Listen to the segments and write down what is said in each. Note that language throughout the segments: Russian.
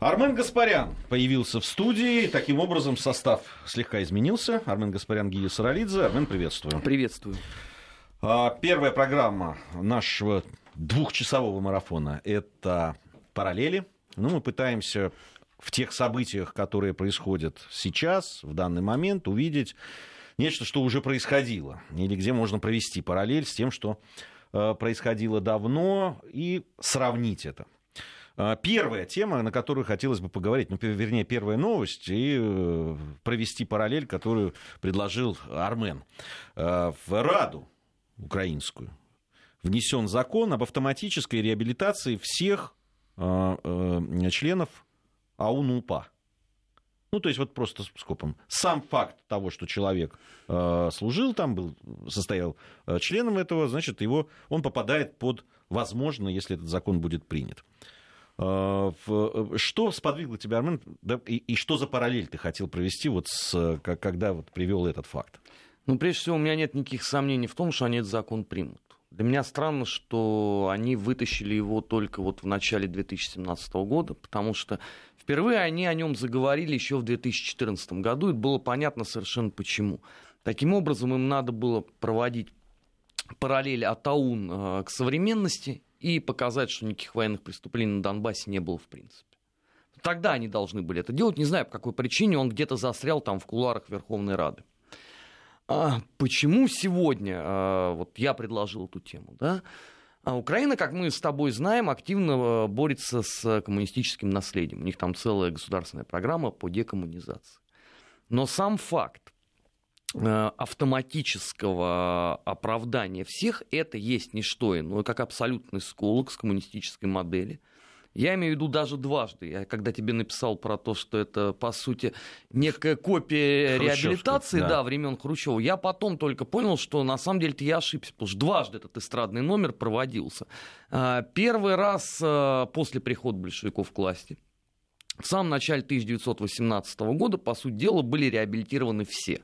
Армен Гаспарян появился в студии. Таким образом, состав слегка изменился. Армен Гаспарян, Гия Саралидзе. Армен, приветствую. Приветствую. А, первая программа нашего двухчасового марафона – это «Параллели». Ну, мы пытаемся в тех событиях, которые происходят сейчас, в данный момент, увидеть нечто, что уже происходило, или где можно провести параллель с тем, что э, происходило давно, и сравнить это. А, первая тема, на которую хотелось бы поговорить, ну, вернее, первая новость, и э, провести параллель, которую предложил Армен. А, в Раду украинскую внесен закон об автоматической реабилитации всех а, э, членов АУН-УПА. Ну, то есть вот просто скопом. Сам факт того, что человек э, служил там, был, состоял э, членом этого, значит, его, он попадает под, возможно, если этот закон будет принят. Э, что сподвигло тебя, Армен, да, и, и что за параллель ты хотел провести, вот с, когда вот привел этот факт? Ну, прежде всего, у меня нет никаких сомнений в том, что они этот закон примут. Для меня странно, что они вытащили его только вот в начале 2017 года, потому что впервые они о нем заговорили еще в 2014 году, и было понятно совершенно почему. Таким образом, им надо было проводить параллель от АУН э, к современности и показать, что никаких военных преступлений на Донбассе не было в принципе. Тогда они должны были это делать. Не знаю, по какой причине он где-то застрял там в куларах Верховной Рады. А почему сегодня а, вот я предложил эту тему, да? А Украина, как мы с тобой знаем, активно а, борется с коммунистическим наследием. У них там целая государственная программа по декоммунизации. Но сам факт автоматического оправдания всех, это есть не что иное, как абсолютный сколок с коммунистической модели. Я имею в виду даже дважды. Я когда тебе написал про то, что это, по сути, некая копия реабилитации да. Да, времен Хрущева, я потом только понял, что на самом деле я ошибся, потому что дважды этот эстрадный номер проводился. Э, первый раз э, после прихода большевиков к власти. В самом начале 1918 года, по сути дела, были реабилитированы все.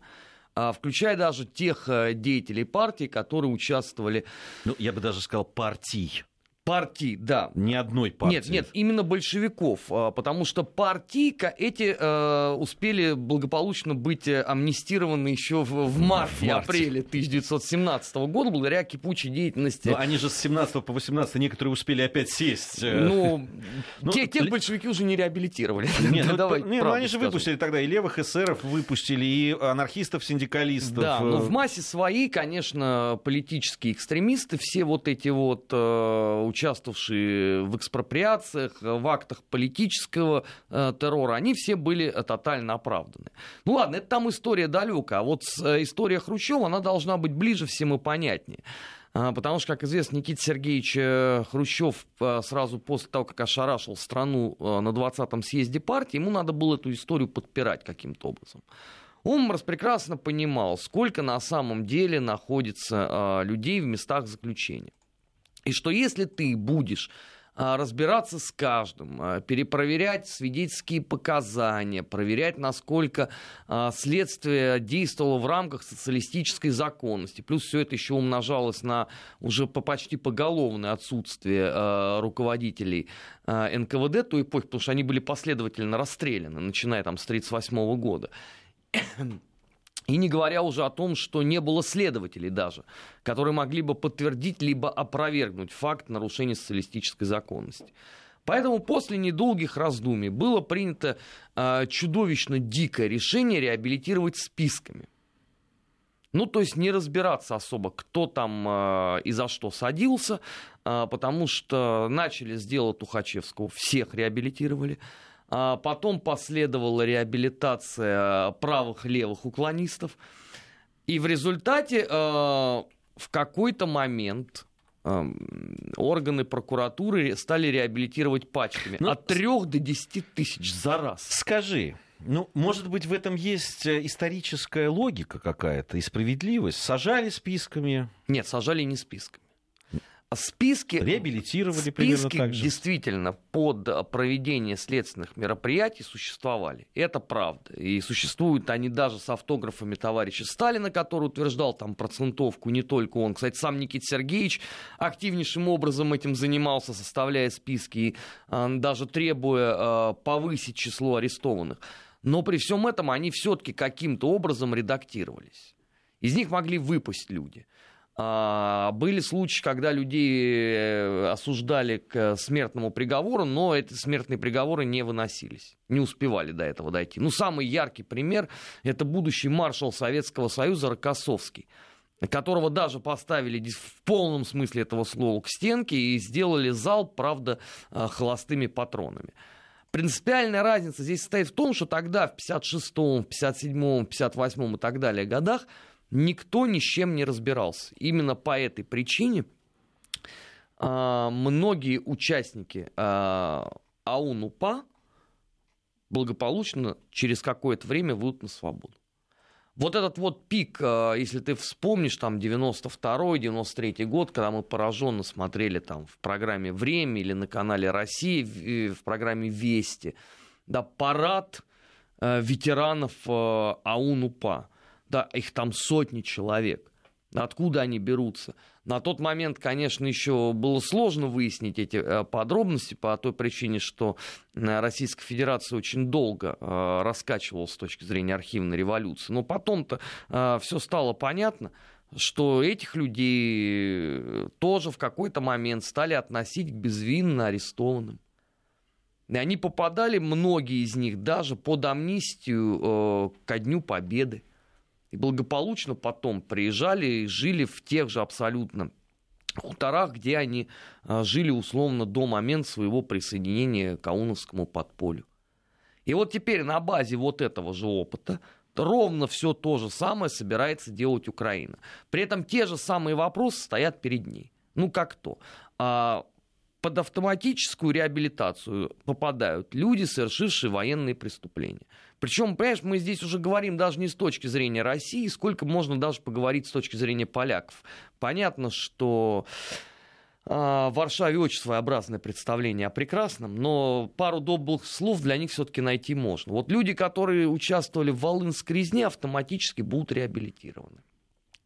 А, включая даже тех э, деятелей партии, которые участвовали... Ну, я бы даже сказал партий партий, да. Ни одной партии. Нет, нет, именно большевиков, а, потому что партийка эти э, успели благополучно быть э, амнистированы еще в, в марте-апреле 1917 года благодаря кипучей деятельности. Но они же с 17 по 18 некоторые успели опять сесть. Э. Ну, ну те, тех большевики уже не реабилитировали. Нет, ну, давай, не, ну они же выпустили тогда и левых эсеров выпустили, и анархистов-синдикалистов. Да, но в массе своей, конечно, политические экстремисты, все вот эти вот э, участвовавшие в экспроприациях, в актах политического э, террора, они все были э, тотально оправданы. Ну ладно, это там история далека, а вот э, история Хрущева, она должна быть ближе всем и понятнее. А, потому что, как известно, Никита Сергеевич Хрущев сразу после того, как ошарашил страну на 20-м съезде партии, ему надо было эту историю подпирать каким-то образом. Он прекрасно понимал, сколько на самом деле находится людей в местах заключения. И что если ты будешь а, разбираться с каждым, а, перепроверять свидетельские показания, проверять, насколько а, следствие действовало в рамках социалистической законности. Плюс все это еще умножалось на уже почти поголовное отсутствие руководителей НКВД той эпохи, потому что они были последовательно расстреляны, начиная там с 1938 года. И не говоря уже о том, что не было следователей даже, которые могли бы подтвердить либо опровергнуть факт нарушения социалистической законности. Поэтому после недолгих раздумий было принято э, чудовищно дикое решение реабилитировать списками. Ну, то есть не разбираться особо, кто там э, и за что садился, э, потому что начали с дела Тухачевского, всех реабилитировали. А потом последовала реабилитация правых и левых уклонистов. И в результате э, в какой-то момент э, органы прокуратуры стали реабилитировать пачками. Ну, от 3 до 10 тысяч за раз. Скажи, ну, может быть, в этом есть э, историческая логика какая-то и справедливость? Сажали списками? Нет, сажали не списками. Списки, реабилитировали списки примерно так же. действительно под проведение следственных мероприятий существовали. Это правда. И существуют они даже с автографами товарища Сталина, который утверждал там процентовку, не только он. Кстати, сам Никит Сергеевич активнейшим образом этим занимался, составляя списки и а, даже требуя а, повысить число арестованных. Но при всем этом они все-таки каким-то образом редактировались. Из них могли выпасть люди. А, были случаи, когда людей э, осуждали к смертному приговору, но эти смертные приговоры не выносились. Не успевали до этого дойти. Ну, самый яркий пример – это будущий маршал Советского Союза Рокоссовский которого даже поставили в полном смысле этого слова к стенке и сделали зал, правда, э, холостыми патронами. Принципиальная разница здесь состоит в том, что тогда в 56-м, 57-м, 58-м и так далее годах никто ни с чем не разбирался. Именно по этой причине а, многие участники а, АУН-УПА благополучно через какое-то время выйдут на свободу. Вот этот вот пик, а, если ты вспомнишь, там 92-93 год, когда мы пораженно смотрели там в программе «Время» или на канале «Россия» в, программе «Вести», да, парад э, ветеранов э, АУН-УПА да, их там сотни человек. Откуда они берутся? На тот момент, конечно, еще было сложно выяснить эти э, подробности по той причине, что э, Российская Федерация очень долго э, раскачивалась с точки зрения архивной революции. Но потом-то все стало понятно, что этих людей тоже в какой-то момент стали относить к безвинно арестованным. И они попадали, многие из них, даже под амнистию ко Дню Победы и благополучно потом приезжали и жили в тех же абсолютно хуторах, где они а, жили условно до момента своего присоединения к Ауновскому подполю. И вот теперь на базе вот этого же опыта ровно все то же самое собирается делать Украина. При этом те же самые вопросы стоят перед ней. Ну как то? А, под автоматическую реабилитацию попадают люди, совершившие военные преступления. Причем, понимаешь, мы здесь уже говорим даже не с точки зрения России, сколько можно даже поговорить с точки зрения поляков. Понятно, что а, в Варшаве очень своеобразное представление о прекрасном, но пару добрых слов для них все-таки найти можно. Вот люди, которые участвовали в Волынской резне, автоматически будут реабилитированы.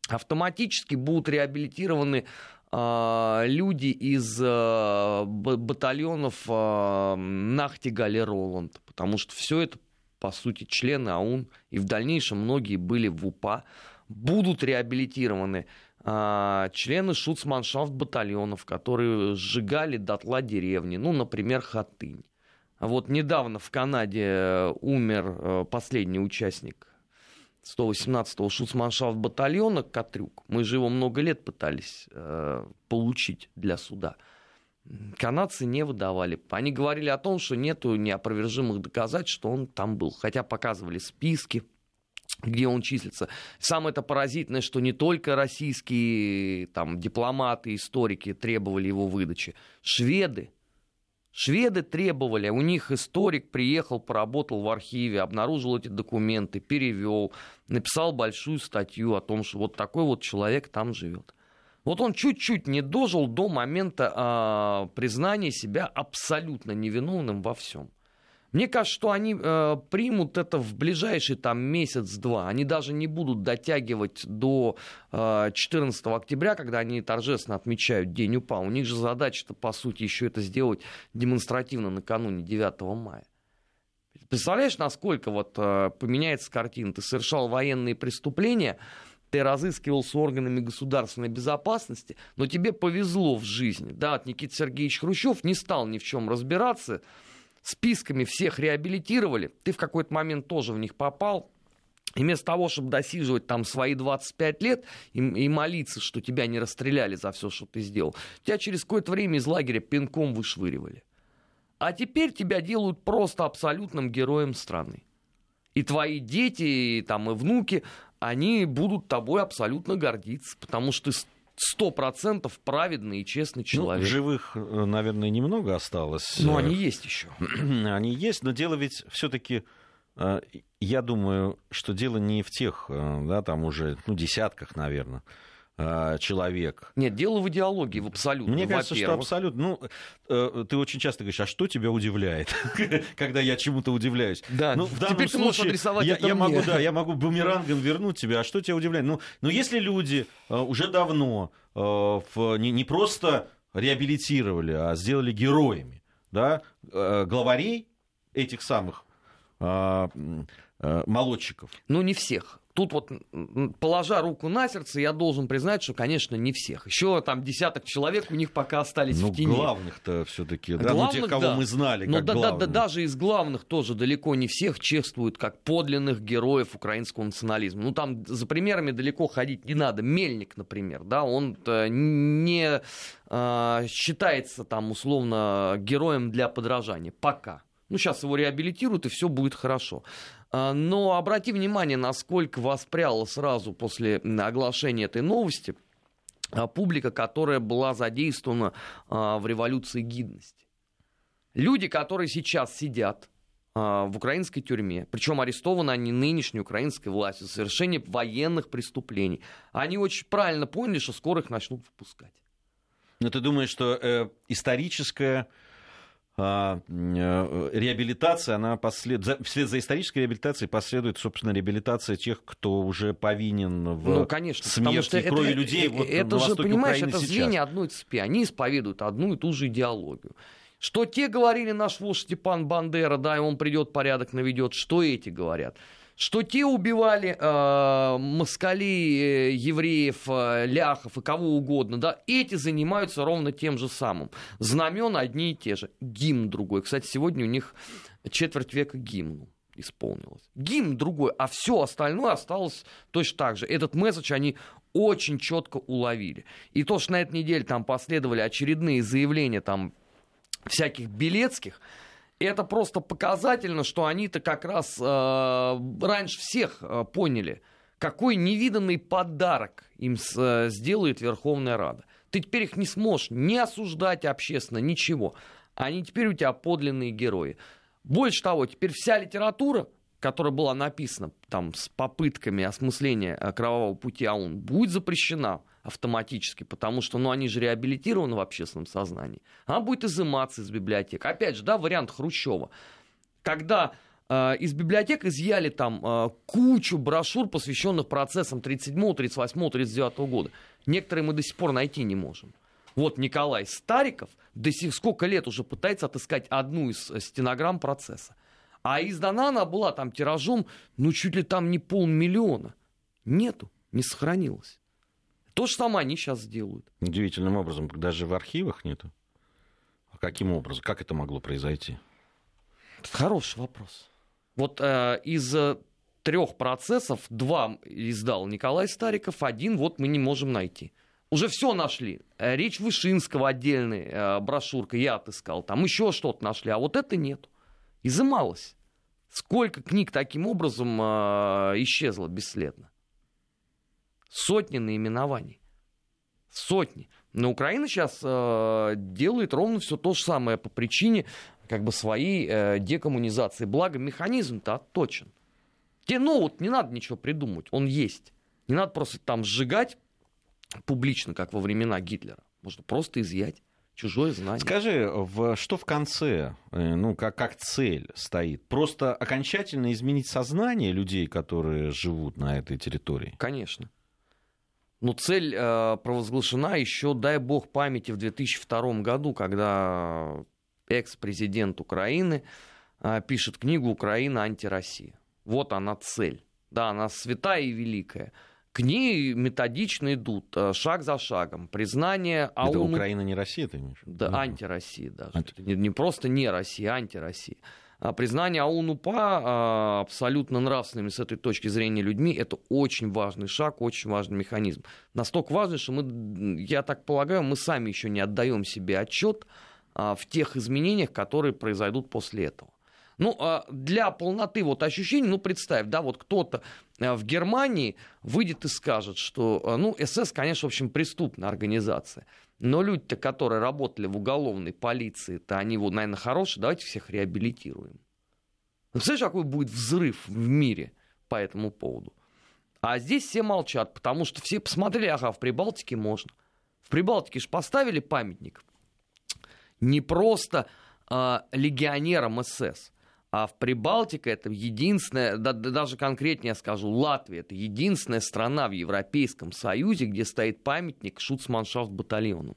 Автоматически будут реабилитированы э, люди из э, батальонов э, Нахтигаль и Роланд, потому что все это по сути, члены АУН, и в дальнейшем многие были в УПА, будут реабилитированы а, члены шуцманшафт батальонов, которые сжигали дотла деревни, ну, например, Хатынь. Вот недавно в Канаде э, умер э, последний участник 118-го шуцманшафт батальона Катрюк. Мы же его много лет пытались э, получить для суда канадцы не выдавали. Они говорили о том, что нету неопровержимых доказательств, что он там был. Хотя показывали списки, где он числится. Самое это поразительное, что не только российские там, дипломаты, историки требовали его выдачи. Шведы, Шведы требовали, у них историк приехал, поработал в архиве, обнаружил эти документы, перевел, написал большую статью о том, что вот такой вот человек там живет. Вот он чуть-чуть не дожил до момента э, признания себя абсолютно невиновным во всем. Мне кажется, что они э, примут это в ближайший там месяц-два. Они даже не будут дотягивать до э, 14 октября, когда они торжественно отмечают День УПА. У них же задача-то, по сути, еще это сделать демонстративно накануне 9 мая. Представляешь, насколько вот э, поменяется картина? Ты совершал военные преступления, ты разыскивался органами государственной безопасности, но тебе повезло в жизни. Да, от Никита Сергеевич Хрущев не стал ни в чем разбираться, списками всех реабилитировали, ты в какой-то момент тоже в них попал, и вместо того, чтобы досиживать там свои 25 лет и, и молиться, что тебя не расстреляли за все, что ты сделал, тебя через какое-то время из лагеря пинком вышвыривали. А теперь тебя делают просто абсолютным героем страны. И твои дети, и, там, и внуки, они будут тобой абсолютно гордиться, потому что ты сто процентов праведный и честный ну, человек. Ну, живых, э, наверное, немного осталось. Но они есть еще. они есть, но дело ведь все-таки, э, я думаю, что дело не в тех, э, да, там уже, ну, десятках, наверное, э, человек. Нет, дело в идеологии, в абсолютно. Мне кажется, что абсолютно. Ну, э, ты очень часто говоришь, а что тебя удивляет, когда я чему-то удивляюсь? Да, ну, в данном теперь случае, ты можешь адресовать я, это я мне. могу, да, я могу бумерангом вернуть тебя, а что тебя удивляет? Ну, ну если люди э, уже давно э, в, не, не просто реабилитировали, а сделали героями, да, э, главарей этих самых э, э, молодчиков. Ну, не всех. Тут вот, положа руку на сердце, я должен признать, что, конечно, не всех. Еще там десяток человек у них пока остались Ну, в тени. главных-то все-таки, да, ну, Главных, тех, кого да. мы знали, Но как да, да, да, главных. даже из главных тоже далеко не всех чествуют как подлинных героев украинского национализма. Ну, там за примерами далеко ходить не надо. Мельник, например, да, он не э, считается там условно героем для подражания. Пока. Ну, сейчас его реабилитируют, и все будет хорошо. А, Но обрати внимание, насколько воспряла сразу после оглашения этой новости а, публика, которая была задействована а, в революции гидности. Люди, которые сейчас сидят в украинской тюрьме, причем арестованы они нынешней украинской властью за совершение военных преступлений, они очень правильно поняли, что скоро их начнут выпускать. Но ты думаешь, что э, историческая реабилитация, она послед... вслед за исторической реабилитацией последует, собственно, реабилитация тех, кто уже повинен в Ну, конечно, смерти и крови это, людей вот это же, понимаешь, Украины это сейчас. звенья одной цепи. Они исповедуют одну и ту же идеологию. Что те говорили наш вождь Степан Бандера, да, и он придет, порядок наведет, что эти говорят. Что те убивали э, москалей, э, евреев, э, ляхов и кого угодно, да, эти занимаются ровно тем же самым. Знамена одни и те же. Гимн другой. Кстати, сегодня у них четверть века гимну исполнилось. Гимн другой, а все остальное осталось точно так же. Этот месседж они очень четко уловили. И то, что на этой неделе там последовали очередные заявления там всяких Белецких, это просто показательно, что они-то как раз э, раньше всех э, поняли, какой невиданный подарок им с, э, сделает Верховная Рада. Ты теперь их не сможешь не осуждать общественно, ничего. Они теперь у тебя подлинные герои. Больше того, теперь вся литература, которая была написана там с попытками осмысления э, кровавого пути АУН, будет запрещена автоматически, потому что ну, они же реабилитированы в общественном сознании. Она будет изыматься из библиотек. Опять же, да, вариант Хрущева. Когда э, из библиотек изъяли там э, кучу брошюр, посвященных процессам 37, 38, 39 года. Некоторые мы до сих пор найти не можем. Вот Николай Стариков до сих сколько лет уже пытается отыскать одну из э, стенограмм процесса. А издана она была там тиражом, ну, чуть ли там не полмиллиона. Нету, не сохранилось. То же самое они сейчас сделают. Удивительным образом, даже в архивах нету. А каким образом? Как это могло произойти? Хороший вопрос. Вот э, из э, трех процессов два издал Николай Стариков, один вот мы не можем найти. Уже все нашли. Э, Речь Вышинского отдельная э, брошюрка я отыскал. Там еще что-то нашли, а вот это нет. Изымалось. Сколько книг таким образом э, исчезло бесследно? Сотни наименований. Сотни. Но Украина сейчас э, делает ровно все то же самое по причине как бы своей э, декоммунизации. Благо механизм-то отточен. Тебе, ну вот не надо ничего придумать, он есть. Не надо просто там сжигать публично, как во времена Гитлера. Можно просто изъять чужое знание. Скажи, в, что в конце, э, ну, как, как цель стоит? Просто окончательно изменить сознание людей, которые живут на этой территории? Конечно. Но цель э, провозглашена еще, дай бог памяти, в 2002 году, когда экс-президент Украины э, пишет книгу «Украина антироссия». Вот она цель. Да, она святая и великая. К ней методично идут, э, шаг за шагом. Признание Это ООН... Украина не Россия, ты имеешь? Да, антироссия даже. Анти- Это не, не просто не Россия, а антироссия. А признание АУН-УПА а, абсолютно нравственными с этой точки зрения людьми это очень важный шаг, очень важный механизм. Настолько важный, что мы, я так полагаю, мы сами еще не отдаем себе отчет а, в тех изменениях, которые произойдут после этого. Ну, для полноты вот ощущений, ну, представь, да, вот кто-то а, в Германии выйдет и скажет, что, а, ну, СС, конечно, в общем, преступная организация, но люди-то, которые работали в уголовной полиции, то они, вот, наверное, хорошие, давайте всех реабилитируем. Ну, представляешь, какой будет взрыв в мире по этому поводу? А здесь все молчат, потому что все посмотрели, ага, в Прибалтике можно. В Прибалтике же поставили памятник не просто э, легионерам СС, а в Прибалтике это единственная, да, даже конкретнее скажу, Латвия это единственная страна в Европейском Союзе, где стоит памятник Шуцманшафт батальону.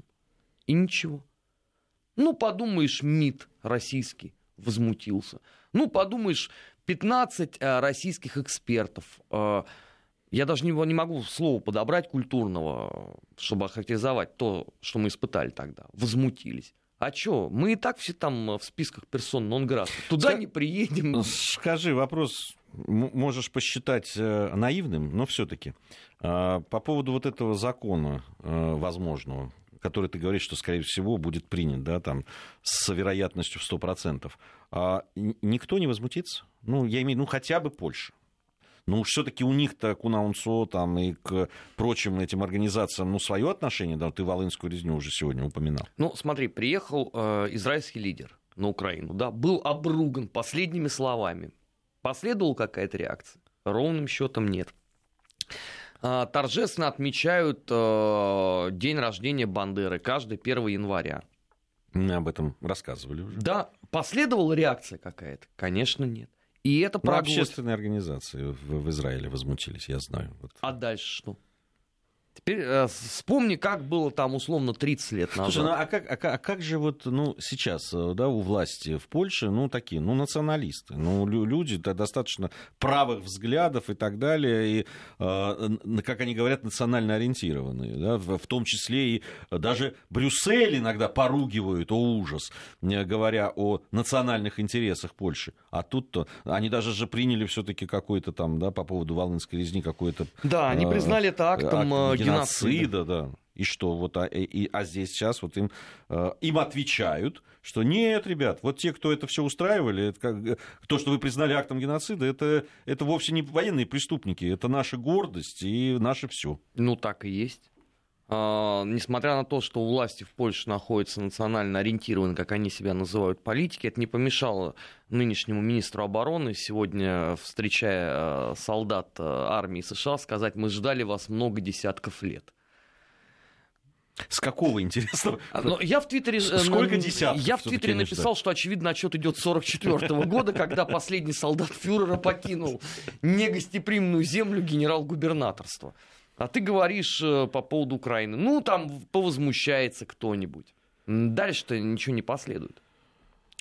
И ничего. Ну, подумаешь, МИД российский возмутился. Ну, подумаешь, 15 э, российских экспертов. Э, я даже не, не могу слова подобрать культурного, чтобы охарактеризовать то, что мы испытали тогда. Возмутились. А что, мы и так все там э, в списках персон нон грата. Туда Ска... не приедем. Ну, скажи, вопрос можешь посчитать э, наивным, но все-таки. А, по поводу вот этого закона э, возможного, который ты говоришь, что, скорее всего, будет принят, да, там, с вероятностью в 100%. А никто не возмутится? Ну, я имею в виду, ну, хотя бы Польша. Ну, все-таки у них-то к УНАУНСО там, и к прочим этим организациям ну, свое отношение, да, ты Волынскую резню уже сегодня упоминал. Ну, смотри, приехал э, израильский лидер на Украину, да, был обруган последними словами. Последовала какая-то реакция? Ровным счетом нет. Э, торжественно отмечают э, день рождения Бандеры каждый 1 января. Мы об этом рассказывали уже. Да, последовала реакция какая-то? Конечно, нет. И это про общественные организации в, в Израиле возмутились, я знаю. Вот. А дальше что? Теперь э, вспомни, как было там условно 30 лет назад. Слушай, ну а как, а, как, а как же вот ну, сейчас э, да, у власти в Польше, ну такие, ну националисты, ну люди да, достаточно правых взглядов и так далее, и, э, как они говорят, национально ориентированные, да, в, в том числе и даже Брюссель иногда поругивают, о ужас, говоря о национальных интересах Польши. А тут-то они даже же приняли все-таки какой-то там, да, по поводу Волынской резни какой-то... Да, они признали это актом акт геноцида, да. И что, вот, а, и, а здесь сейчас вот им, э, им отвечают, что нет, ребят, вот те, кто это все устраивали, это как, то, что вы признали актом геноцида, это, это вовсе не военные преступники, это наша гордость и наше все. Ну, так и есть. А, несмотря на то, что у власти в Польше находится национально ориентированные, как они себя называют, политики, это не помешало нынешнему министру обороны сегодня, встречая э, солдат э, армии США, сказать, мы ждали вас много десятков лет. С какого интересного? А, Но ну, я в Твиттере... Э, Сколько десятков? Я в Твиттере написал, что, очевидно, отчет идет 44 -го года, когда последний солдат фюрера покинул негостеприимную землю генерал-губернаторства. А ты говоришь э, по поводу Украины. Ну, там повозмущается кто-нибудь. Дальше-то ничего не последует.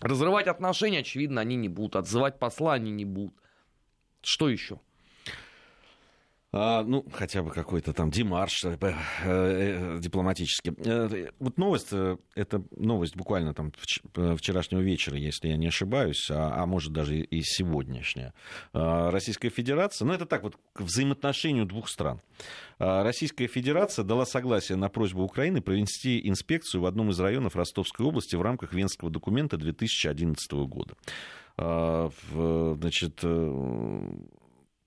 Разрывать отношения, очевидно, они не будут. Отзывать посла они не будут. Что еще? А, ну, хотя бы какой-то там демарш э, э, дипломатический. Э, вот новость, э, это новость буквально там э, вчерашнего вечера, если я не ошибаюсь, а, а может даже и сегодняшняя. А, Российская Федерация, ну это так вот к взаимоотношению двух стран. А, Российская Федерация дала согласие на просьбу Украины провести инспекцию в одном из районов Ростовской области в рамках Венского документа 2011 года. Значит,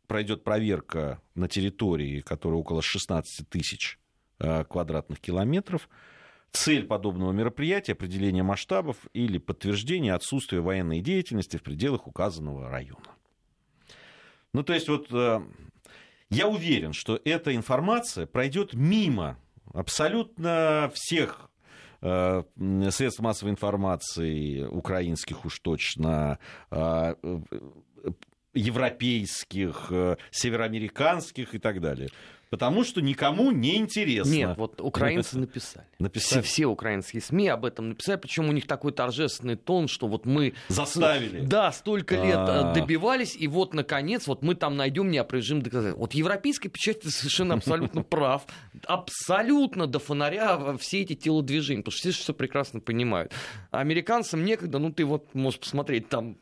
пройдет проверка на территории, которая около 16 тысяч э, квадратных километров. Цель подобного мероприятия – определение масштабов или подтверждение отсутствия военной деятельности в пределах указанного района. Ну, то есть вот э, я уверен, что эта информация пройдет мимо абсолютно всех э, средств массовой информации, украинских уж точно, европейских, э, североамериканских и так далее. Потому что никому не интересно. Нет, вот украинцы написали. написали. Все, все украинские СМИ об этом написали, причем у них такой торжественный тон, что вот мы... Заставили. Да, столько лет А-а-а. добивались, и вот, наконец, вот мы там найдем неопровержимые доказательства. Вот европейская печать совершенно абсолютно прав. Абсолютно до фонаря все эти телодвижения, потому что все все прекрасно понимают. А американцам некогда, ну ты вот можешь посмотреть, там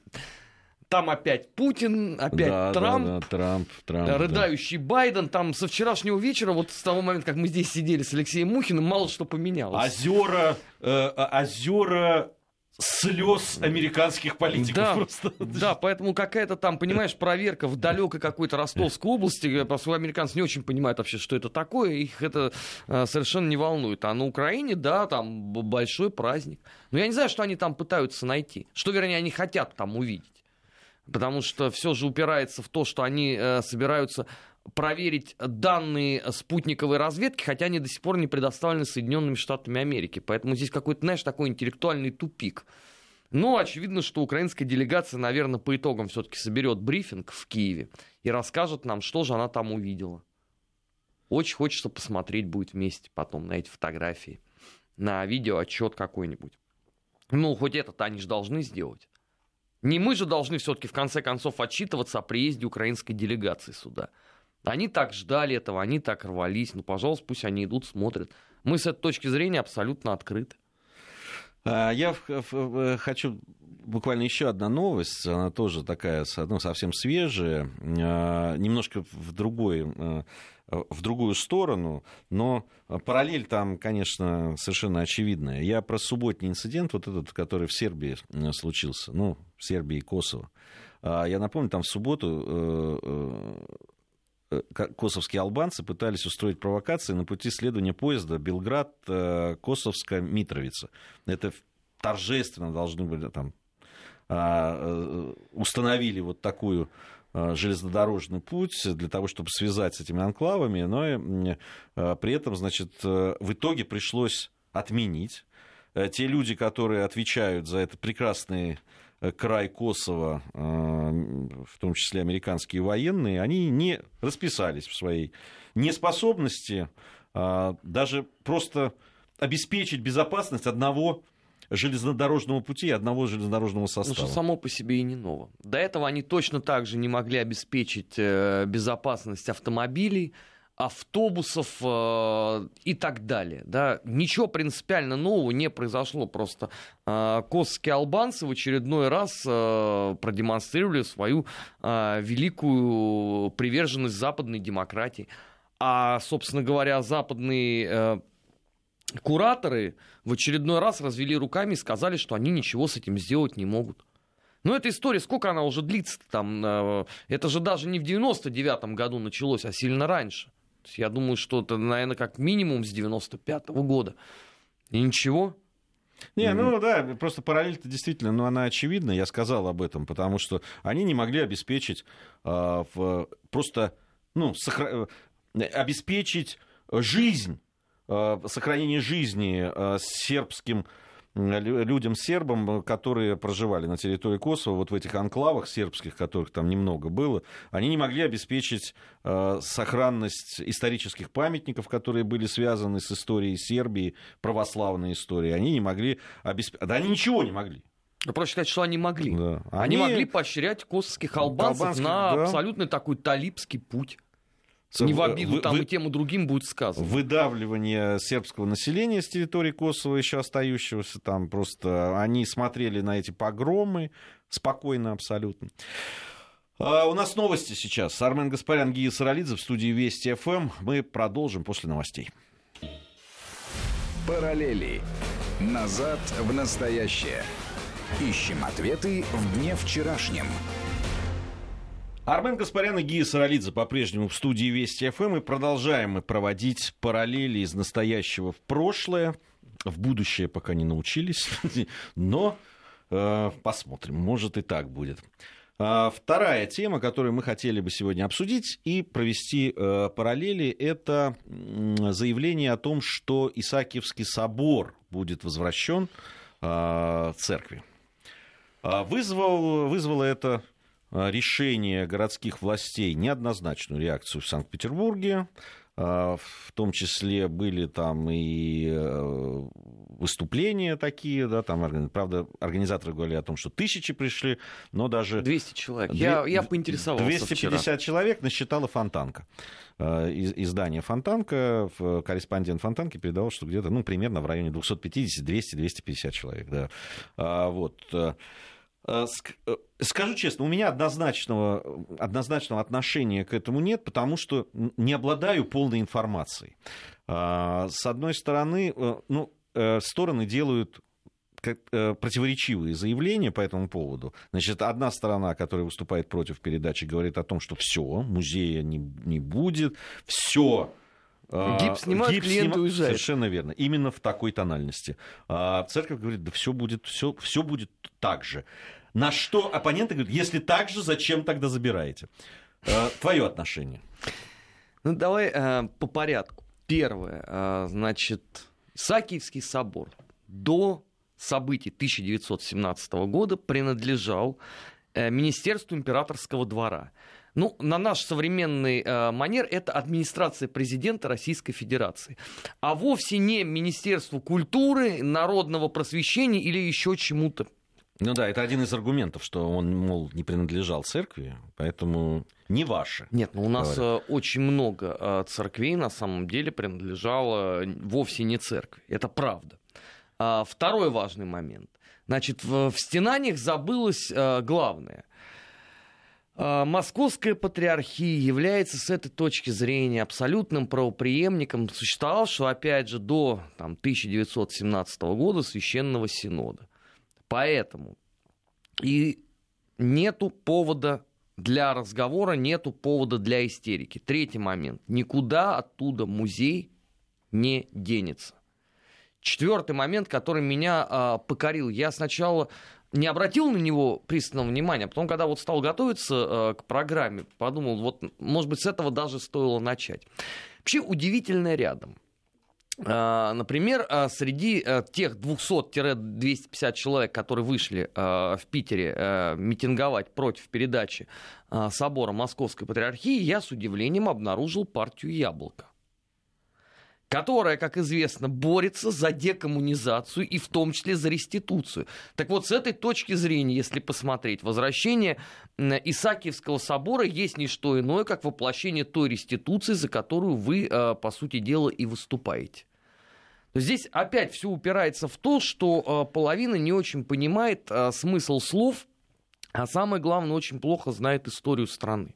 там опять Путин, опять да, Трамп, да, да, Трамп, Трамп, рыдающий да. Байден. Там со вчерашнего вечера, вот с того момента, как мы здесь сидели с Алексеем Мухиным, мало что поменялось. Озера, э, озера слез американских политиков да, просто. Да, поэтому какая-то там, понимаешь, проверка в далекой какой-то Ростовской области, поскольку американцы не очень понимают вообще, что это такое, их это э, совершенно не волнует. А на Украине, да, там большой праздник. Но я не знаю, что они там пытаются найти. Что, вернее, они хотят там увидеть потому что все же упирается в то, что они э, собираются проверить данные спутниковой разведки, хотя они до сих пор не предоставлены Соединенными Штатами Америки. Поэтому здесь какой-то, знаешь, такой интеллектуальный тупик. Но очевидно, что украинская делегация, наверное, по итогам все-таки соберет брифинг в Киеве и расскажет нам, что же она там увидела. Очень хочется посмотреть будет вместе потом на эти фотографии, на видео отчет какой-нибудь. Ну, хоть это-то они же должны сделать. Не мы же должны все-таки в конце концов отчитываться о приезде украинской делегации сюда. Они так ждали этого, они так рвались. Ну, пожалуйста, пусть они идут, смотрят. Мы с этой точки зрения абсолютно открыты. А, я хочу буквально еще одна новость, она тоже такая, ну, совсем свежая, а, немножко в другой а, в другую сторону, но параллель там, конечно, совершенно очевидная. Я про субботний инцидент, вот этот, который в Сербии случился, ну, в Сербии и Косово. Я напомню, там в субботу э, э, Э, косовские албанцы пытались устроить провокации на пути следования поезда Белград-Косовска-Митровица. Это торжественно должны были там а, э, установили вот такую а, железнодорожный путь для того, чтобы связать с этими анклавами, но а, при этом, значит, э, в итоге пришлось отменить. Те люди, которые отвечают за это прекрасные Э, край Косово, э, в том числе американские военные, они не расписались в своей неспособности а, даже просто обеспечить безопасность одного железнодорожного пути одного железнодорожного состава. Ну, что само по себе и не ново. До этого они точно так же не могли обеспечить э, безопасность автомобилей, автобусов э, и так далее. Да? Ничего принципиально нового не произошло. Просто э, косовские албанцы в очередной раз э, продемонстрировали свою великую приверженность западной демократии. А, собственно говоря, западные кураторы в очередной раз развели руками и сказали, что они ничего с этим сделать не могут. Но эта история, сколько она уже длится там? Э, это же даже не в 99-м году началось, а сильно раньше. Я думаю, что это, наверное, как минимум с 95 -го года. И ничего. Не, ну да, просто параллель-то действительно, ну она очевидна, я сказал об этом, потому что они не могли обеспечить э, в, просто, ну, сохра... обеспечить жизнь, э, сохранение жизни э, сербским людям сербам, которые проживали на территории Косово, вот в этих анклавах сербских, которых там немного было, они не могли обеспечить э, сохранность исторических памятников, которые были связаны с историей Сербии, православной историей. Они не могли обеспечить... Да они ничего не могли. Ну, проще сказать, что они могли. Да. Они... они могли поощрять косовских албанцев албанских, на да. абсолютно такой талибский путь. Не в обиду вы, там вы, и тем и другим будет сказано. Выдавливание сербского населения с территории Косово, еще остающегося там, просто они смотрели на эти погромы спокойно абсолютно. А у нас новости сейчас. Армен Гаспарян, Гия Саралидзе в студии Вести ФМ. Мы продолжим после новостей. Параллели. Назад в настоящее. Ищем ответы в дне вчерашнем. Армен Гаспарян и Гия Саралидзе по-прежнему в студии Вести ФМ. И продолжаем мы проводить параллели из настоящего в прошлое. В будущее пока не научились, но э, посмотрим, может и так будет. А, вторая тема, которую мы хотели бы сегодня обсудить и провести э, параллели, это заявление о том, что Исаакиевский собор будет возвращен э, церкви. А, вызвал, вызвало это решение городских властей неоднозначную реакцию в Санкт-Петербурге. Э, в том числе были там и э, выступления такие, да, там, правда, организаторы говорили о том, что тысячи пришли, но даже... 200 человек. 2... Я, я поинтересовался 250 вчера. человек насчитала Фонтанка. Издание Фонтанка, корреспондент Фонтанки передал, что где-то, ну, примерно в районе 250, 200, 250 человек, да. Вот. Э, э, скажу честно, у меня однозначного, однозначного отношения к этому нет, потому что не обладаю полной информацией. А, с одной стороны, э, ну, стороны делают противоречивые заявления по этому поводу. Значит, одна сторона, которая выступает против передачи, говорит о том, что все, музея не, не будет, все Гипс снимают, Гипс клиент снима... уезжает. Совершенно верно. Именно в такой тональности. А церковь говорит, да все будет, все, все будет так же. На что оппоненты говорят, если так же, зачем тогда забираете? А, Твое отношение. Ну, давай э, по порядку. Первое, э, значит, Исаакиевский собор до событий 1917 года принадлежал э, Министерству императорского двора. Ну, на наш современный э, манер это администрация президента Российской Федерации, а вовсе не Министерству культуры, народного просвещения или еще чему-то. Ну да, это один из аргументов, что он, мол, не принадлежал церкви, поэтому не ваше. Нет, ну у нас говорят. Э, очень много э, церквей на самом деле принадлежало вовсе не церкви. Это правда. А, второй важный момент. Значит, в, стенаниях забылось э, главное. А, Московская патриархия является с этой точки зрения абсолютным правоприемником существовавшего, опять же, до там, 1917 года Священного Синода. Поэтому и нету повода для разговора, нету повода для истерики. Третий момент. Никуда оттуда музей не денется. Четвертый момент, который меня э, покорил. Я сначала не обратил на него пристального внимания, а потом, когда вот стал готовиться э, к программе, подумал, вот, может быть, с этого даже стоило начать. Вообще удивительно рядом. Uh, например, uh, среди uh, тех 200-250 человек, которые вышли в Питере митинговать против передачи собора Московской Патриархии, я с удивлением обнаружил партию «Яблоко» которая, как известно, борется за декоммунизацию и в том числе за реституцию. Так вот, с этой точки зрения, если посмотреть, возвращение Исаакиевского собора есть не что иное, как воплощение той реституции, за которую вы, э, по сути дела, и выступаете. Здесь опять все упирается в то, что э, половина не очень понимает э, смысл слов, а самое главное, очень плохо знает историю страны.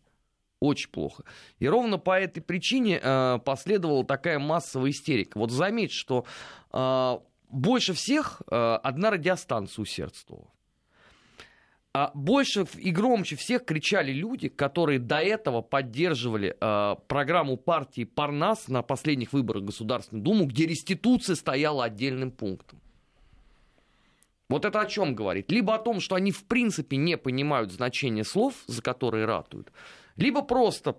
Очень плохо. И ровно по этой причине э, последовала такая массовая истерика. Вот заметь, что э, больше всех э, одна радиостанция усердствовала. А больше и громче всех кричали люди, которые до этого поддерживали э, программу партии Парнас на последних выборах в Государственную Думу, где реституция стояла отдельным пунктом. Вот это о чем говорит? Либо о том, что они в принципе не понимают значение слов, за которые ратуют, либо просто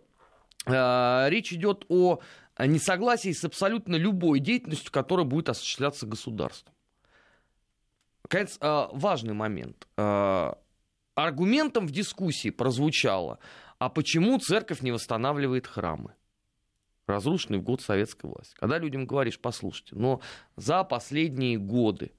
э, речь идет о несогласии с абсолютно любой деятельностью, которая будет осуществляться государством. Наконец, э, важный момент. Э, аргументом в дискуссии прозвучало, а почему церковь не восстанавливает храмы? разрушенные в год советской власти. Когда людям говоришь, послушайте, но за последние годы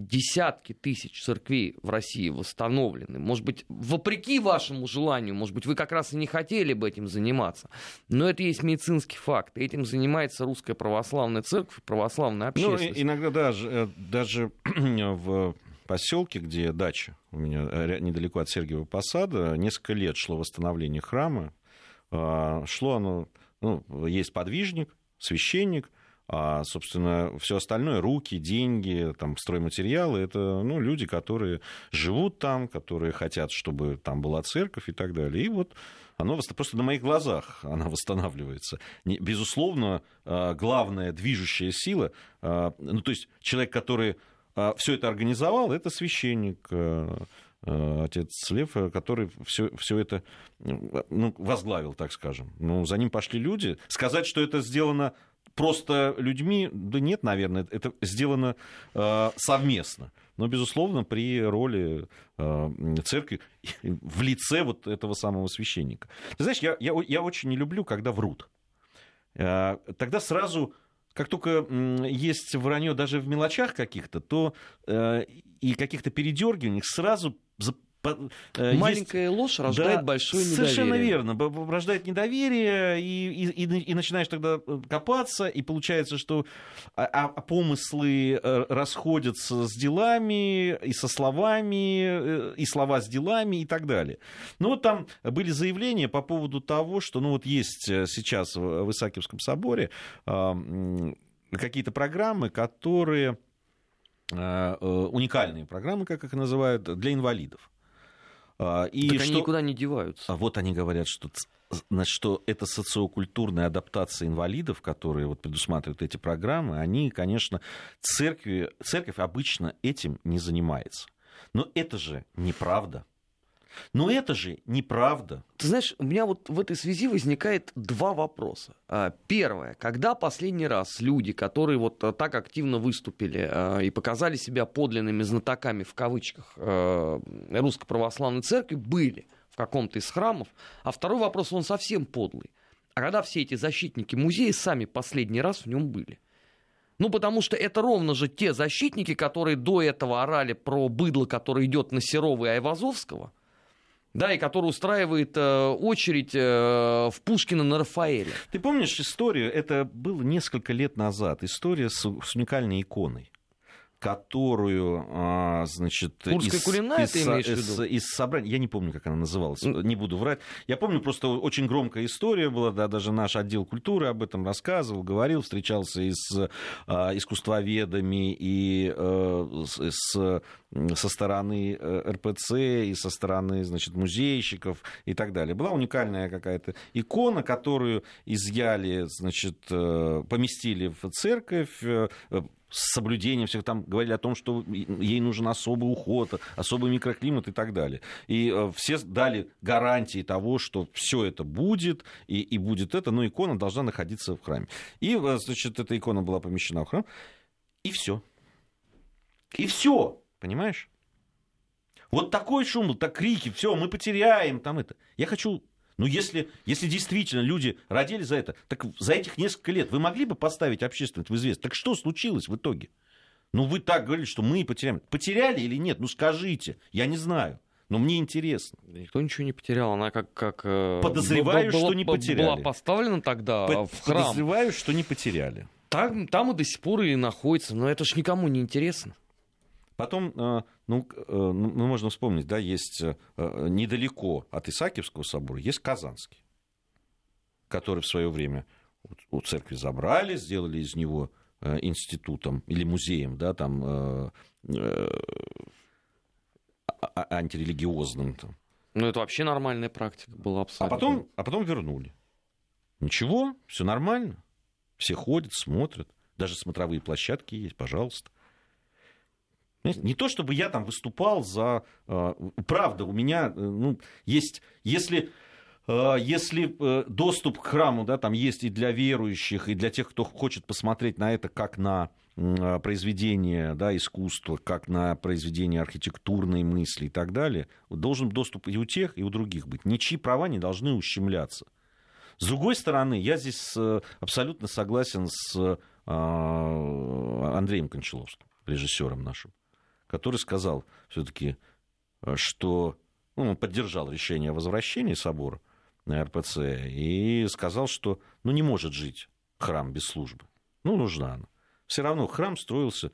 десятки тысяч церквей в России восстановлены. Может быть, вопреки вашему желанию, может быть, вы как раз и не хотели бы этим заниматься. Но это есть медицинский факт. Этим занимается русская православная церковь, православная ну, общественность. Ну, иногда даже, э, даже в поселке, где дача у меня э, недалеко от Сергиева Посада, несколько лет шло восстановление храма. А, шло оно, ну, есть подвижник, священник, а, собственно, все остальное, руки, деньги, там, стройматериалы, это ну, люди, которые живут там, которые хотят, чтобы там была церковь и так далее. И вот оно просто на моих глазах она восстанавливается. Безусловно, а, главная движущая сила, а, ну, то есть человек, который а, все это организовал, это священник, отец Лев, который все, все это ну, возглавил, так скажем. Ну, за ним пошли люди. Сказать, что это сделано просто людьми, да нет, наверное, это сделано э, совместно. Но, безусловно, при роли э, церкви в лице вот этого самого священника. Ты знаешь, я, я, я очень не люблю, когда врут. Э, тогда сразу как только есть вранье даже в мелочах каких-то, то э, и каких-то передергиваниях сразу Э, Маленькая есть... ложь рождает да, большое недоверие. Совершенно верно. Рождает недоверие, и, и, и начинаешь тогда э, копаться, и получается, что а, а, а помыслы э, расходятся с делами, и со словами, и слова с делами, и так далее. Ну вот там были заявления по поводу того, что ну вот есть сейчас в Исаакиевском соборе какие-то программы, которые уникальные программы, как их называют, для инвалидов. А, и так что... они никуда не деваются. А вот они говорят, что значит, что это социокультурная адаптация инвалидов, которые вот предусматривают эти программы, они, конечно, церкви, церковь обычно этим не занимается. Но это же неправда. Но это же неправда. Ты знаешь, у меня вот в этой связи возникает два вопроса. А, первое. Когда последний раз люди, которые вот а, так активно выступили а, и показали себя подлинными знатоками, в кавычках, Русской Православной Церкви, были в каком-то из храмов? А второй вопрос, он совсем подлый. А когда все эти защитники музея сами последний раз в нем были? Ну, потому что это ровно же те защитники, которые до этого орали про быдло, которое идет на Серова и Айвазовского – да, и который устраивает э, очередь э, в Пушкина на Рафаэле. Ты помнишь историю? Это было несколько лет назад. История с, с уникальной иконой которую, а, значит, Курская из, кулина, из, ты имеешь из, в виду? из собрания, я не помню, как она называлась, не буду врать. Я помню, просто очень громкая история была, да, даже наш отдел культуры об этом рассказывал, говорил, встречался и с а, искусствоведами, и а, с, со стороны э, РПЦ, и со стороны, значит, музейщиков и так далее. Была уникальная какая-то икона, которую изъяли, значит, э, поместили в церковь, с соблюдением всех, там говорили о том, что ей нужен особый уход, особый микроклимат и так далее. И э, все дали гарантии того, что все это будет, и, и будет это, но икона должна находиться в храме. И, э, значит, эта икона была помещена в храм, и все. И все, понимаешь? Вот такой шум так крики, все, мы потеряем, там это. Я хочу ну, если, если действительно люди родили за это, так за этих несколько лет вы могли бы поставить общественность в известность? Так что случилось в итоге? Ну, вы так говорили, что мы потеряем. Потеряли или нет? Ну, скажите. Я не знаю. Но мне интересно. Никто ничего не потерял. Она как... как э, Подозреваю, была, что не потеряли. Была поставлена тогда Под, в храм. Подозреваю, что не потеряли. Там, там и до сих пор и находится. Но это ж никому не интересно. Потом, э, ну, э, ну, мы можем вспомнить, да, есть э, недалеко от Исаакиевского собора, есть Казанский, который в свое время у церкви забрали, сделали из него институтом или музеем, да, там, а, а, антирелигиозным. Там. Ну, это вообще нормальная практика была абсолютно. А потом, а потом вернули. Ничего, все нормально. Все ходят, смотрят. Даже смотровые площадки есть, пожалуйста. Не то чтобы я там выступал за... Э, правда, у меня э, ну, есть... Если э, если доступ к храму да, там есть и для верующих, и для тех, кто хочет посмотреть на это как на произведение да, искусства, как на произведение архитектурной мысли и так далее, должен доступ и у тех, и у других быть. Ничьи права не должны ущемляться. С другой стороны, я здесь абсолютно согласен с Андреем Кончаловским, режиссером нашим который сказал все-таки, э, что ну, он поддержал решение о возвращении собора на РПЦ и сказал, что ну, не может жить храм без службы. Ну, нужна она. Все равно храм строился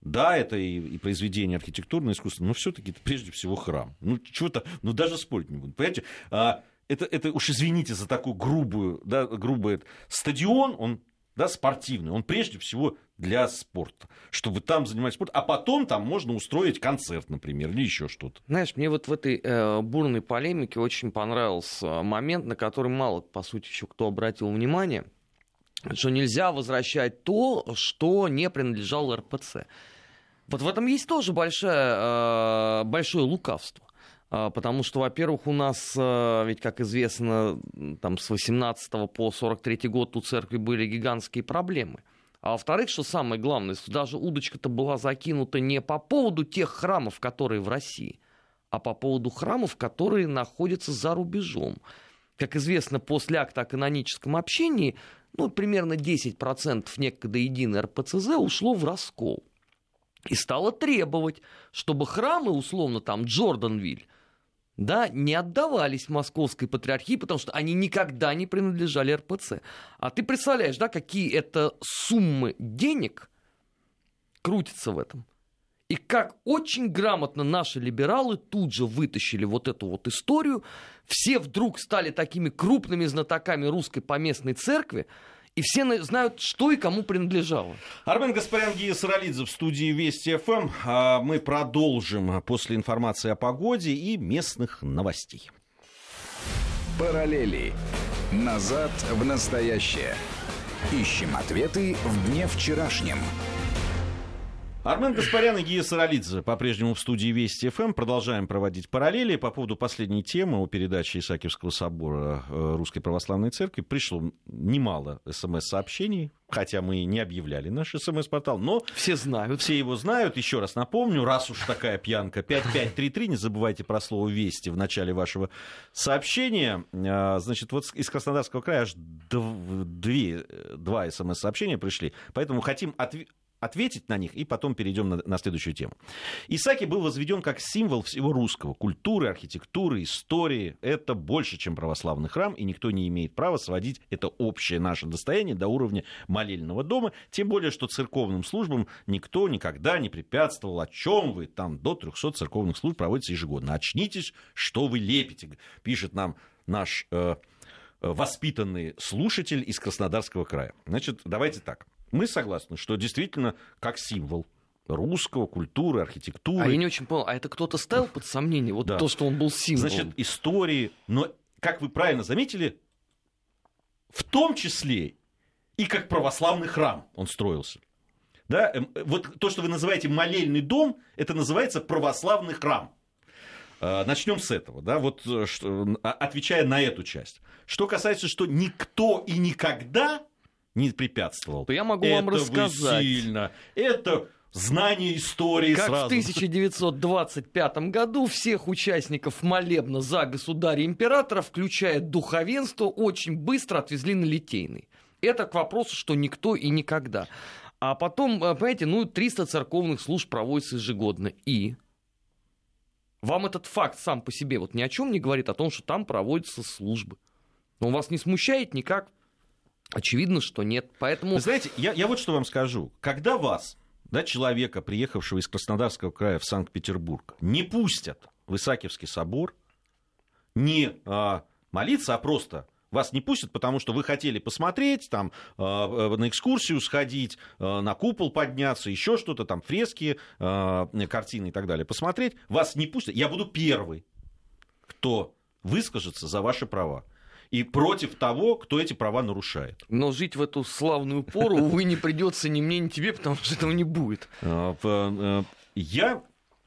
да, это и, и произведение архитектурного искусства, но все-таки это прежде всего храм. Ну, что-то, ну, даже спорить не буду. Понимаете, а, это, это уж извините за такую грубую, да, грубый стадион, он да, спортивный, он прежде всего для спорта, чтобы там заниматься спортом, а потом там можно устроить концерт, например, или еще что-то. Знаешь, мне вот в этой э, бурной полемике очень понравился момент, на который мало, по сути, еще кто обратил внимание, что нельзя возвращать то, что не принадлежало РПЦ. Вот в этом есть тоже большое, э, большое лукавство. А, потому что, во-первых, у нас, а, ведь, как известно, там с 18 по 43 год у церкви были гигантские проблемы. А во-вторых, что самое главное, даже удочка-то была закинута не по поводу тех храмов, которые в России, а по поводу храмов, которые находятся за рубежом. Как известно, после акта о каноническом общении, ну, примерно 10% некогда единой РПЦЗ ушло в раскол. И стало требовать, чтобы храмы, условно, там, Джорданвиль, да, не отдавались московской патриархии, потому что они никогда не принадлежали РПЦ. А ты представляешь, да, какие это суммы денег крутятся в этом? И как очень грамотно наши либералы тут же вытащили вот эту вот историю. Все вдруг стали такими крупными знатоками русской поместной церкви, и все знают, что и кому принадлежало. Армен Гаспарян, Гия Саралидзе в студии Вести ФМ. А мы продолжим после информации о погоде и местных новостей. Параллели. Назад в настоящее. Ищем ответы в дне вчерашнем. Армен Гаспарян и Гия Саралидзе по-прежнему в студии Вести ФМ. Продолжаем проводить параллели. По поводу последней темы о передаче Исаакиевского собора э, Русской Православной Церкви пришло немало смс-сообщений, хотя мы не объявляли наш смс-портал, но все знают. Все его знают. Еще раз напомню, раз уж такая пьянка, 5533, не забывайте про слово «Вести» в начале вашего сообщения. А, значит, вот из Краснодарского края аж две, два смс-сообщения пришли, поэтому хотим ответить ответить на них, и потом перейдем на, на следующую тему. Исаки был возведен как символ всего русского. Культуры, архитектуры, истории. Это больше, чем православный храм, и никто не имеет права сводить это общее наше достояние до уровня молельного дома. Тем более, что церковным службам никто никогда не препятствовал. О чем вы? Там до 300 церковных служб проводится ежегодно. Очнитесь, что вы лепите, пишет нам наш э, воспитанный слушатель из Краснодарского края. Значит, давайте так. Мы согласны, что действительно как символ русского, культуры, архитектуры. А я не очень понял, а это кто-то ставил под сомнение вот да. то, что он был символом? Значит, истории, но, как вы правильно заметили, в том числе и как православный храм он строился. Да? Эм, вот то, что вы называете молельный дом, это называется православный храм. А, Начнем с этого, да, вот э, а, отвечая на эту часть. Что касается, что никто и никогда не препятствовал. То я могу это вам рассказать. сильно. Это знание истории как сразу. в 1925 году всех участников молебна за государя-императора, включая духовенство, очень быстро отвезли на Литейный. Это к вопросу, что никто и никогда. А потом, э, понимаете, ну, 300 церковных служб проводится ежегодно. И вам этот факт сам по себе вот ни о чем не говорит о том, что там проводятся службы. Он вас не смущает никак? Очевидно, что нет. Поэтому... Знаете, я, я вот что вам скажу. Когда вас, да, человека, приехавшего из Краснодарского края в Санкт-Петербург, не пустят в Исаакиевский собор, не а, молиться, а просто вас не пустят, потому что вы хотели посмотреть, там, э, на экскурсию сходить, э, на купол подняться, еще что-то, там, фрески, э, картины и так далее, посмотреть, вас не пустят. Я буду первый, кто выскажется за ваши права и против того, кто эти права нарушает. Но жить в эту славную пору, увы, не придется ни мне, ни тебе, потому что этого не будет. А, э, я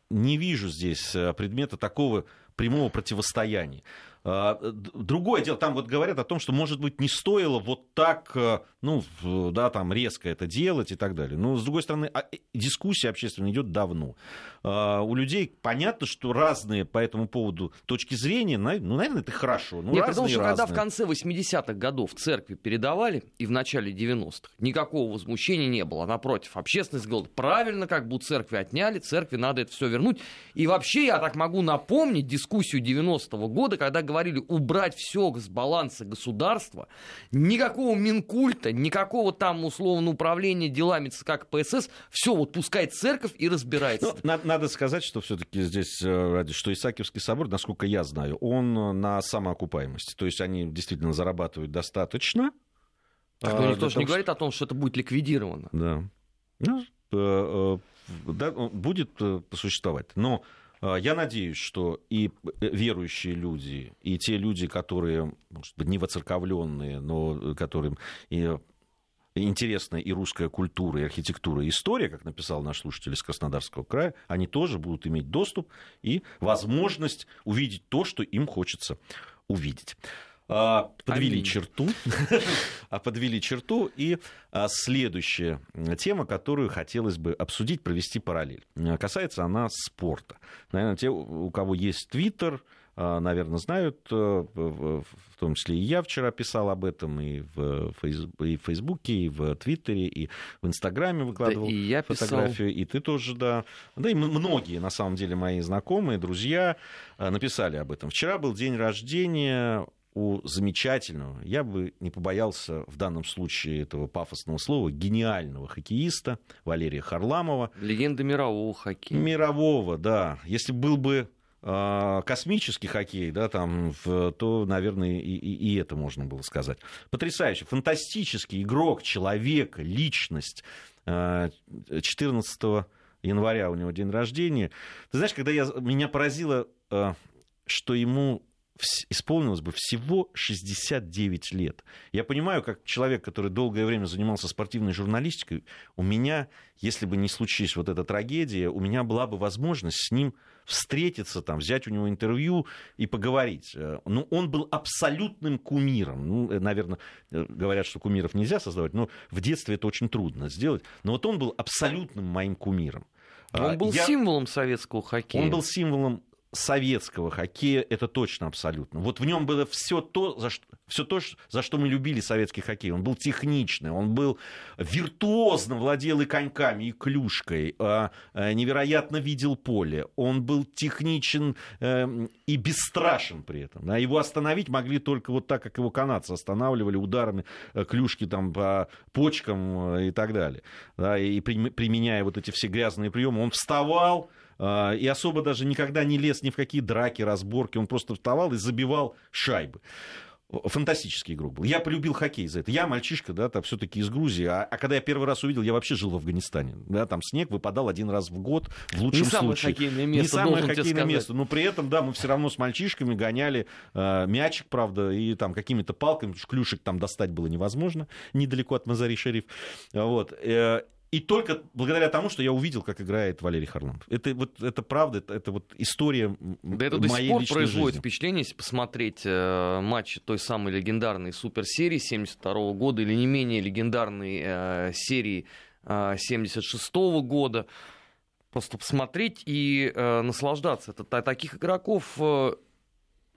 не вижу здесь э, предмета такого прямого противостояния. А, другое дело, там вот говорят о том, что, может быть, не стоило вот так, э, ну, да, там резко это делать и так далее. Но, с другой стороны, а, дискуссия общественная идет давно. А, у людей понятно, что разные по этому поводу точки зрения, ну, наверное, это хорошо. Ну, Нет, потому что когда в конце 80-х годов церкви передавали и в начале 90-х, никакого возмущения не было. Напротив, общественность говорила, правильно, как у церкви отняли, церкви надо это все вернуть. И вообще, я так могу напомнить дискуссию 90-го года, когда говорили, говорили убрать все с баланса государства, никакого Минкульта, никакого там условно управления делами ЦК КПСС, все, вот пускай церковь и разбирается. Ну, надо, надо сказать, что все-таки здесь, э, что Исаакиевский собор, насколько я знаю, он на самоокупаемости. То есть они действительно зарабатывают достаточно. Так, а, никто же не говорит о том, что это будет ликвидировано. Да. Ну, э, э, да, будет существовать. Но я надеюсь, что и э, верующие люди, и те люди, которые, может быть, не воцерковленные, но которым и интересна и русская культура, и архитектура, и история, как написал наш слушатель из Краснодарского края, они тоже будут иметь доступ и возможность увидеть то, что им хочется увидеть. А, подвели Аминь. черту. а подвели черту. И а, следующая тема, которую хотелось бы обсудить, провести параллель. Касается она спорта. Наверное, те, у кого есть Твиттер, наверное, знают, э, в том числе и я вчера писал об этом, и в, Фейсбуке, и в Твиттере, и в Инстаграме выкладывал да, и я фотографию, писал. и ты тоже, да. Да и многие, на самом деле, мои знакомые, друзья написали об этом. Вчера был день рождения у замечательного, я бы не побоялся в данном случае этого пафосного слова, гениального хоккеиста Валерия Харламова. Легенда мирового хоккея. Мирового, да. Если был бы э, космический хоккей, да, там, в, то, наверное, и, и, и это можно было сказать. Потрясающий, фантастический игрок, человек, личность. Э, 14 января у него день рождения. Ты знаешь, когда я, меня поразило, э, что ему исполнилось бы всего 69 лет. Я понимаю, как человек, который долгое время занимался спортивной журналистикой, у меня, если бы не случилась вот эта трагедия, у меня была бы возможность с ним встретиться, там, взять у него интервью и поговорить. Э, ну, он был абсолютным кумиром. Ну, э, наверное, э, говорят, что кумиров нельзя создавать, но в детстве это очень трудно сделать. Но вот он был абсолютным моим кумиром. Он а, был Я... символом советского хоккея. Он был символом советского хоккея, это точно абсолютно. Вот в нем было все то, за что, все то, за что мы любили советский хоккей. Он был техничный, он был виртуозно владел и коньками, и клюшкой, а, а, невероятно видел поле. Он был техничен эм, и бесстрашен при этом. Его остановить могли только вот так, как его канадцы останавливали ударами э, клюшки там, по почкам э, и так далее. и применяя вот эти все грязные приемы, он вставал, и особо даже никогда не лез ни в какие драки, разборки. Он просто вставал и забивал шайбы. Фантастический игрок был. Я полюбил хоккей за это. Я мальчишка, да, там все-таки из Грузии. А, а когда я первый раз увидел, я вообще жил в Афганистане. Да, там снег выпадал один раз в год, в лучшем не самое случае. Хоккейное место, не самое хоккейное место. Но при этом, да, мы все равно с мальчишками гоняли э, мячик, правда, и там какими-то палками, клюшек там достать было невозможно, недалеко от Мазари-Шериф. Вот. И только благодаря тому, что я увидел, как играет Валерий Харламов. Это, вот, это правда, это, это вот история да это до сих пор производит жизни. впечатление, если посмотреть э, матч той самой легендарной суперсерии 72 года или не менее легендарной э, серии э, 76 года. Просто посмотреть и э, наслаждаться. Это, таких игроков э,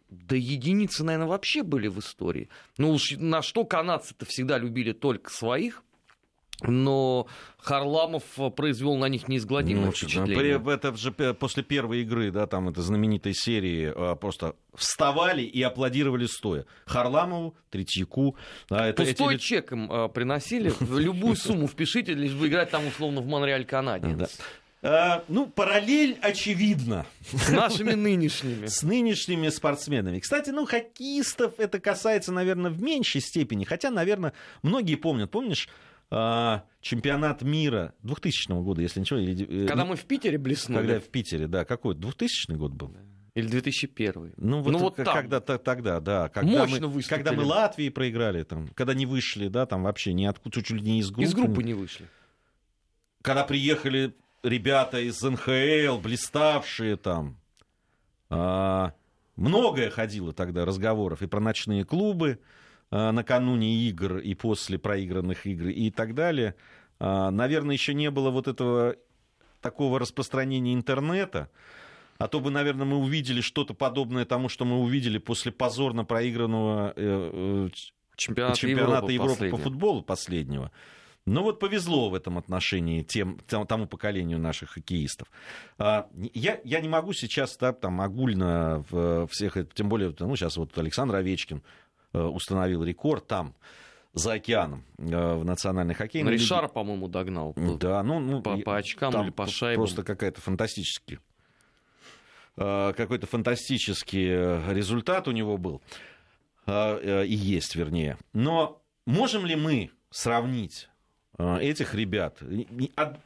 да единицы, наверное, вообще были в истории. Ну уж на что канадцы-то всегда любили только своих, но Харламов произвел на них неизгладимое ну, впечатление. Это же после первой игры, да, там это знаменитой серии, а, просто вставали и аплодировали стоя. Харламову, Третьяку. Да, это, Пустой эти... чек им э, приносили, любую сумму впишите, лишь бы играть там условно в Монреаль Канадец. А, ну, параллель очевидна. С нашими нынешними. С нынешними спортсменами. Кстати, ну, хоккеистов это касается, наверное, в меньшей степени. Хотя, наверное, многие помнят. Помнишь, чемпионат мира 2000 года, если ничего. Или, э, когда ну, мы в Питере блеснули. Когда в Питере, да. Какой? 2000 год был? Или 2001. Ну вот, ну, вот когда тогда, да. Когда Мощно мы, выступили. Когда мы Латвии проиграли, там, когда не вышли, да, там вообще ни откуда, чуть ли не из группы. Из группы не вышли. Когда приехали ребята из НХЛ, блиставшие там. А, многое ходило тогда разговоров и про ночные клубы, накануне игр и после проигранных игр и так далее. А, наверное, еще не было вот этого такого распространения интернета, а то бы, наверное, мы увидели что-то подобное тому, что мы увидели после позорно проигранного э, э, чемпионата, чемпионата Европы, Европы по футболу последнего. Но вот повезло в этом отношении тем, тому поколению наших хоккеистов. А, я, я не могу сейчас да, там, огульно всех, тем более, ну, сейчас вот Александр Овечкин Э, установил рекорд там за океаном э, в национальной хоккейной лиге. Ришар, по-моему, догнал. Да, ну, ну по, по очкам или по шайбам. Просто какая-то фантастический э, какой-то фантастический результат у него был. И есть, вернее. Но можем ли мы сравнить Э, этих ребят.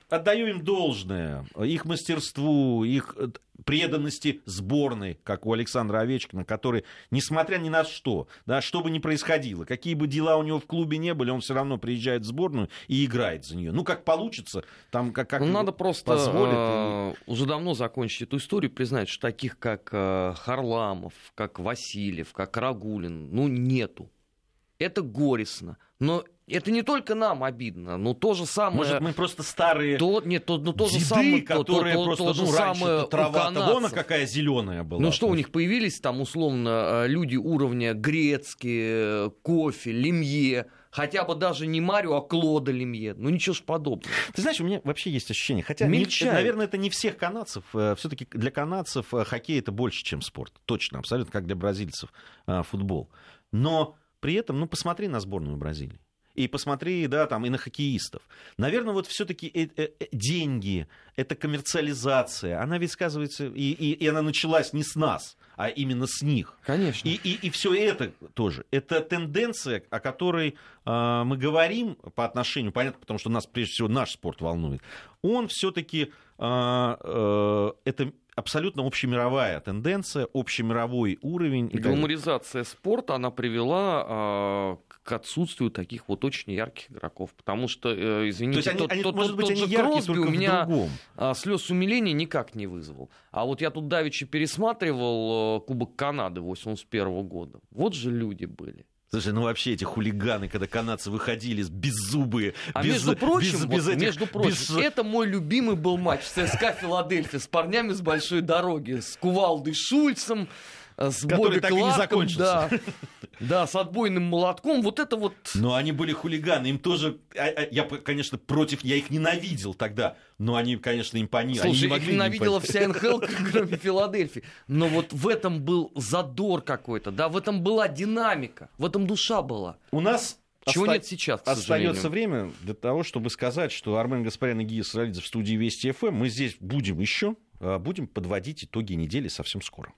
Отдаю им должное, их мастерству, их э, преданности сборной, как у Александра Овечкина, который, несмотря ни на что, да, что бы ни происходило, какие бы дела у него в клубе не были, он все равно приезжает в сборную и играет за нее. Ну, как получится, там как, как ну, Надо просто позволит. Э, уже давно закончить эту историю, признать, что таких, как э, Харламов, как Васильев, как Рагулин, ну, нету. Это горестно. Но это не только нам обидно, но то же самое... Может, мы просто старые то, нет, то, ну, то деды, же самое, которые то, просто, то, то ну, раньше трава-то вон какая зеленая была. Ну что, у них появились там, условно, э, люди уровня Грецкий, Кофе, Лемье, хотя бы даже не Марио, а Клода Лемье. Ну ничего ж подобного. Ты знаешь, у меня вообще есть ощущение, хотя, не, наверное, это не всех канадцев. Э, Все-таки для канадцев э, хоккей это больше, чем спорт. Точно, абсолютно, как для бразильцев футбол. Но при этом, ну, посмотри на сборную Бразилии и посмотри, да, там, и на хоккеистов. Наверное, вот все-таки э, э, э, деньги, это коммерциализация, она ведь сказывается, и, и, и она началась не с нас, а именно с них. Конечно. И, и, и все это тоже. Это тенденция, о которой э, мы говорим по отношению, понятно, потому что нас, прежде всего, наш спорт волнует. Он все-таки э, э, это абсолютно общемировая тенденция, общемировой уровень. Гламуризация спорта, она привела а, к отсутствию таких вот очень ярких игроков. Потому что, э, То извините, есть они, тот, они, тот- может тот- быть, тот они же яркие Кросби у меня а, слез умиления никак не вызвал. А вот я тут давеча пересматривал э, Кубок Канады 81 года. Вот же люди были. Слушай, ну вообще эти хулиганы, когда канадцы выходили с беззубые, А без, между прочим, без- вот, без этих- между прочим, без- это мой любимый был матч ЦСКА Филадельфия с парнями с большой дороги, с Кувалдой Шульцем, с Который так и не Кларком, закончился. Да, да, с отбойным молотком. Вот это вот... Но они были хулиганы, им тоже, а, а, я, конечно, против, я их ненавидел тогда, но они, конечно, импонировали. Слушай, они не их не ненавидела вся НХЛ, кроме Филадельфии. Но вот в этом был задор какой-то, да, в этом была динамика, в этом душа была. У нас Чего оста- нет сейчас, к Остается сожалению. время для того, чтобы сказать, что Армен Гаспарян и Гия Саралидзе в студии Вести ФМ. Мы здесь будем еще, а, будем подводить итоги недели совсем скоро.